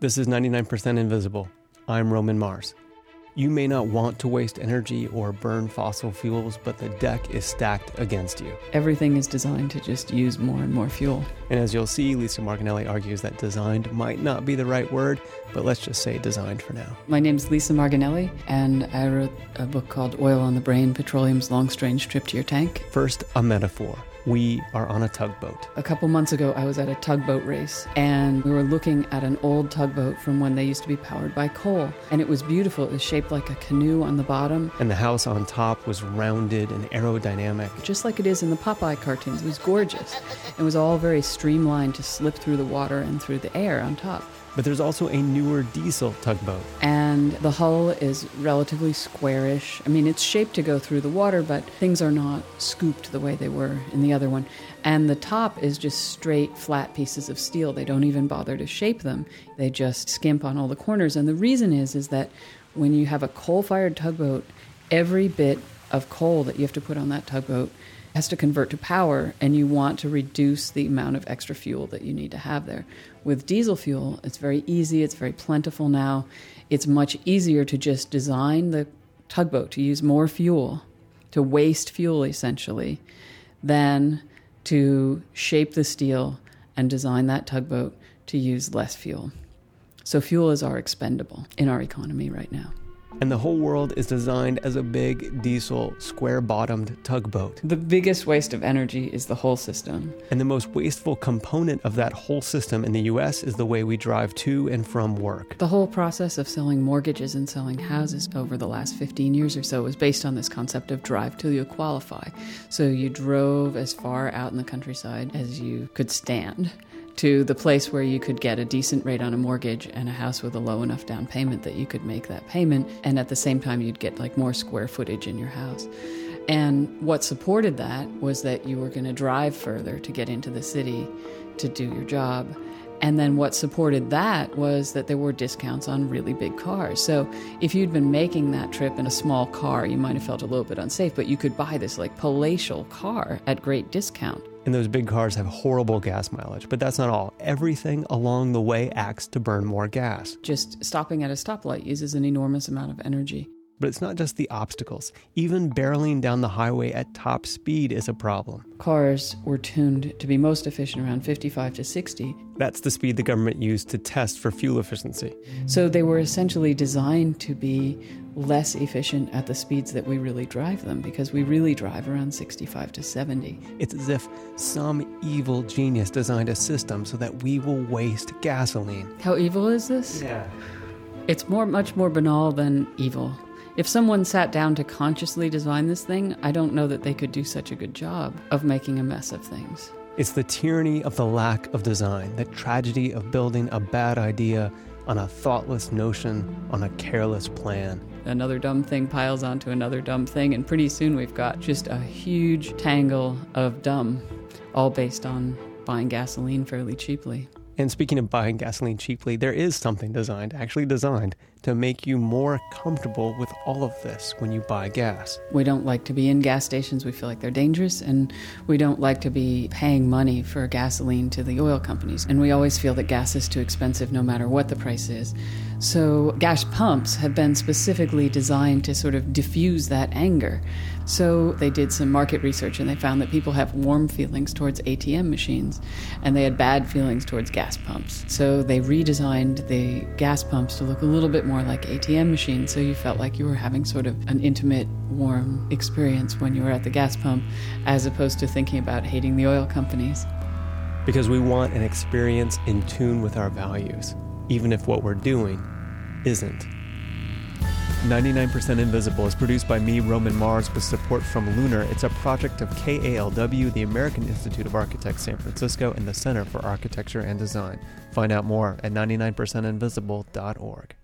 This is 99% Invisible. I'm Roman Mars. You may not want to waste energy or burn fossil fuels, but the deck is stacked against you. Everything is designed to just use more and more fuel. And as you'll see, Lisa Margonelli argues that designed might not be the right word, but let's just say designed for now. My name is Lisa Margonelli, and I wrote a book called Oil on the Brain Petroleum's Long Strange Trip to Your Tank. First, a metaphor. We are on a tugboat. A couple months ago, I was at a tugboat race, and we were looking at an old tugboat from when they used to be powered by coal. And it was beautiful. It was shaped like a canoe on the bottom, And the house on top was rounded and aerodynamic. just like it is in the Popeye cartoons. It was gorgeous. It was all very streamlined to slip through the water and through the air on top. But there's also a newer diesel tugboat. and the hull is relatively squarish. I mean, it's shaped to go through the water, but things are not scooped the way they were in the other one. And the top is just straight, flat pieces of steel. They don't even bother to shape them. They just skimp on all the corners. And the reason is is that when you have a coal-fired tugboat, every bit of coal that you have to put on that tugboat has to convert to power and you want to reduce the amount of extra fuel that you need to have there. With diesel fuel, it's very easy, it's very plentiful now. It's much easier to just design the tugboat to use more fuel, to waste fuel essentially, than to shape the steel and design that tugboat to use less fuel. So fuel is our expendable in our economy right now. And the whole world is designed as a big diesel, square bottomed tugboat. The biggest waste of energy is the whole system. And the most wasteful component of that whole system in the US is the way we drive to and from work. The whole process of selling mortgages and selling houses over the last 15 years or so was based on this concept of drive till you qualify. So you drove as far out in the countryside as you could stand to the place where you could get a decent rate on a mortgage and a house with a low enough down payment that you could make that payment and at the same time you'd get like more square footage in your house. And what supported that was that you were going to drive further to get into the city to do your job. And then what supported that was that there were discounts on really big cars. So if you'd been making that trip in a small car, you might have felt a little bit unsafe, but you could buy this like palatial car at great discount. And those big cars have horrible gas mileage. But that's not all. Everything along the way acts to burn more gas. Just stopping at a stoplight uses an enormous amount of energy. But it's not just the obstacles. Even barreling down the highway at top speed is a problem. Cars were tuned to be most efficient around 55 to 60. That's the speed the government used to test for fuel efficiency. So they were essentially designed to be less efficient at the speeds that we really drive them because we really drive around 65 to 70. It's as if some evil genius designed a system so that we will waste gasoline. How evil is this? Yeah. It's more much more banal than evil. If someone sat down to consciously design this thing, I don't know that they could do such a good job of making a mess of things. It's the tyranny of the lack of design, the tragedy of building a bad idea on a thoughtless notion, on a careless plan. Another dumb thing piles onto another dumb thing, and pretty soon we've got just a huge tangle of dumb, all based on buying gasoline fairly cheaply. And speaking of buying gasoline cheaply, there is something designed, actually designed, to make you more comfortable with all of this when you buy gas. We don't like to be in gas stations. We feel like they're dangerous, and we don't like to be paying money for gasoline to the oil companies. And we always feel that gas is too expensive no matter what the price is. So, gas pumps have been specifically designed to sort of diffuse that anger. So, they did some market research and they found that people have warm feelings towards ATM machines and they had bad feelings towards gas pumps. So, they redesigned the gas pumps to look a little bit more like ATM machines so you felt like you were having sort of an intimate, warm experience when you were at the gas pump as opposed to thinking about hating the oil companies. Because we want an experience in tune with our values, even if what we're doing isn't. 99% Invisible is produced by me, Roman Mars, with support from Lunar. It's a project of KALW, the American Institute of Architects San Francisco, and the Center for Architecture and Design. Find out more at 99percentinvisible.org.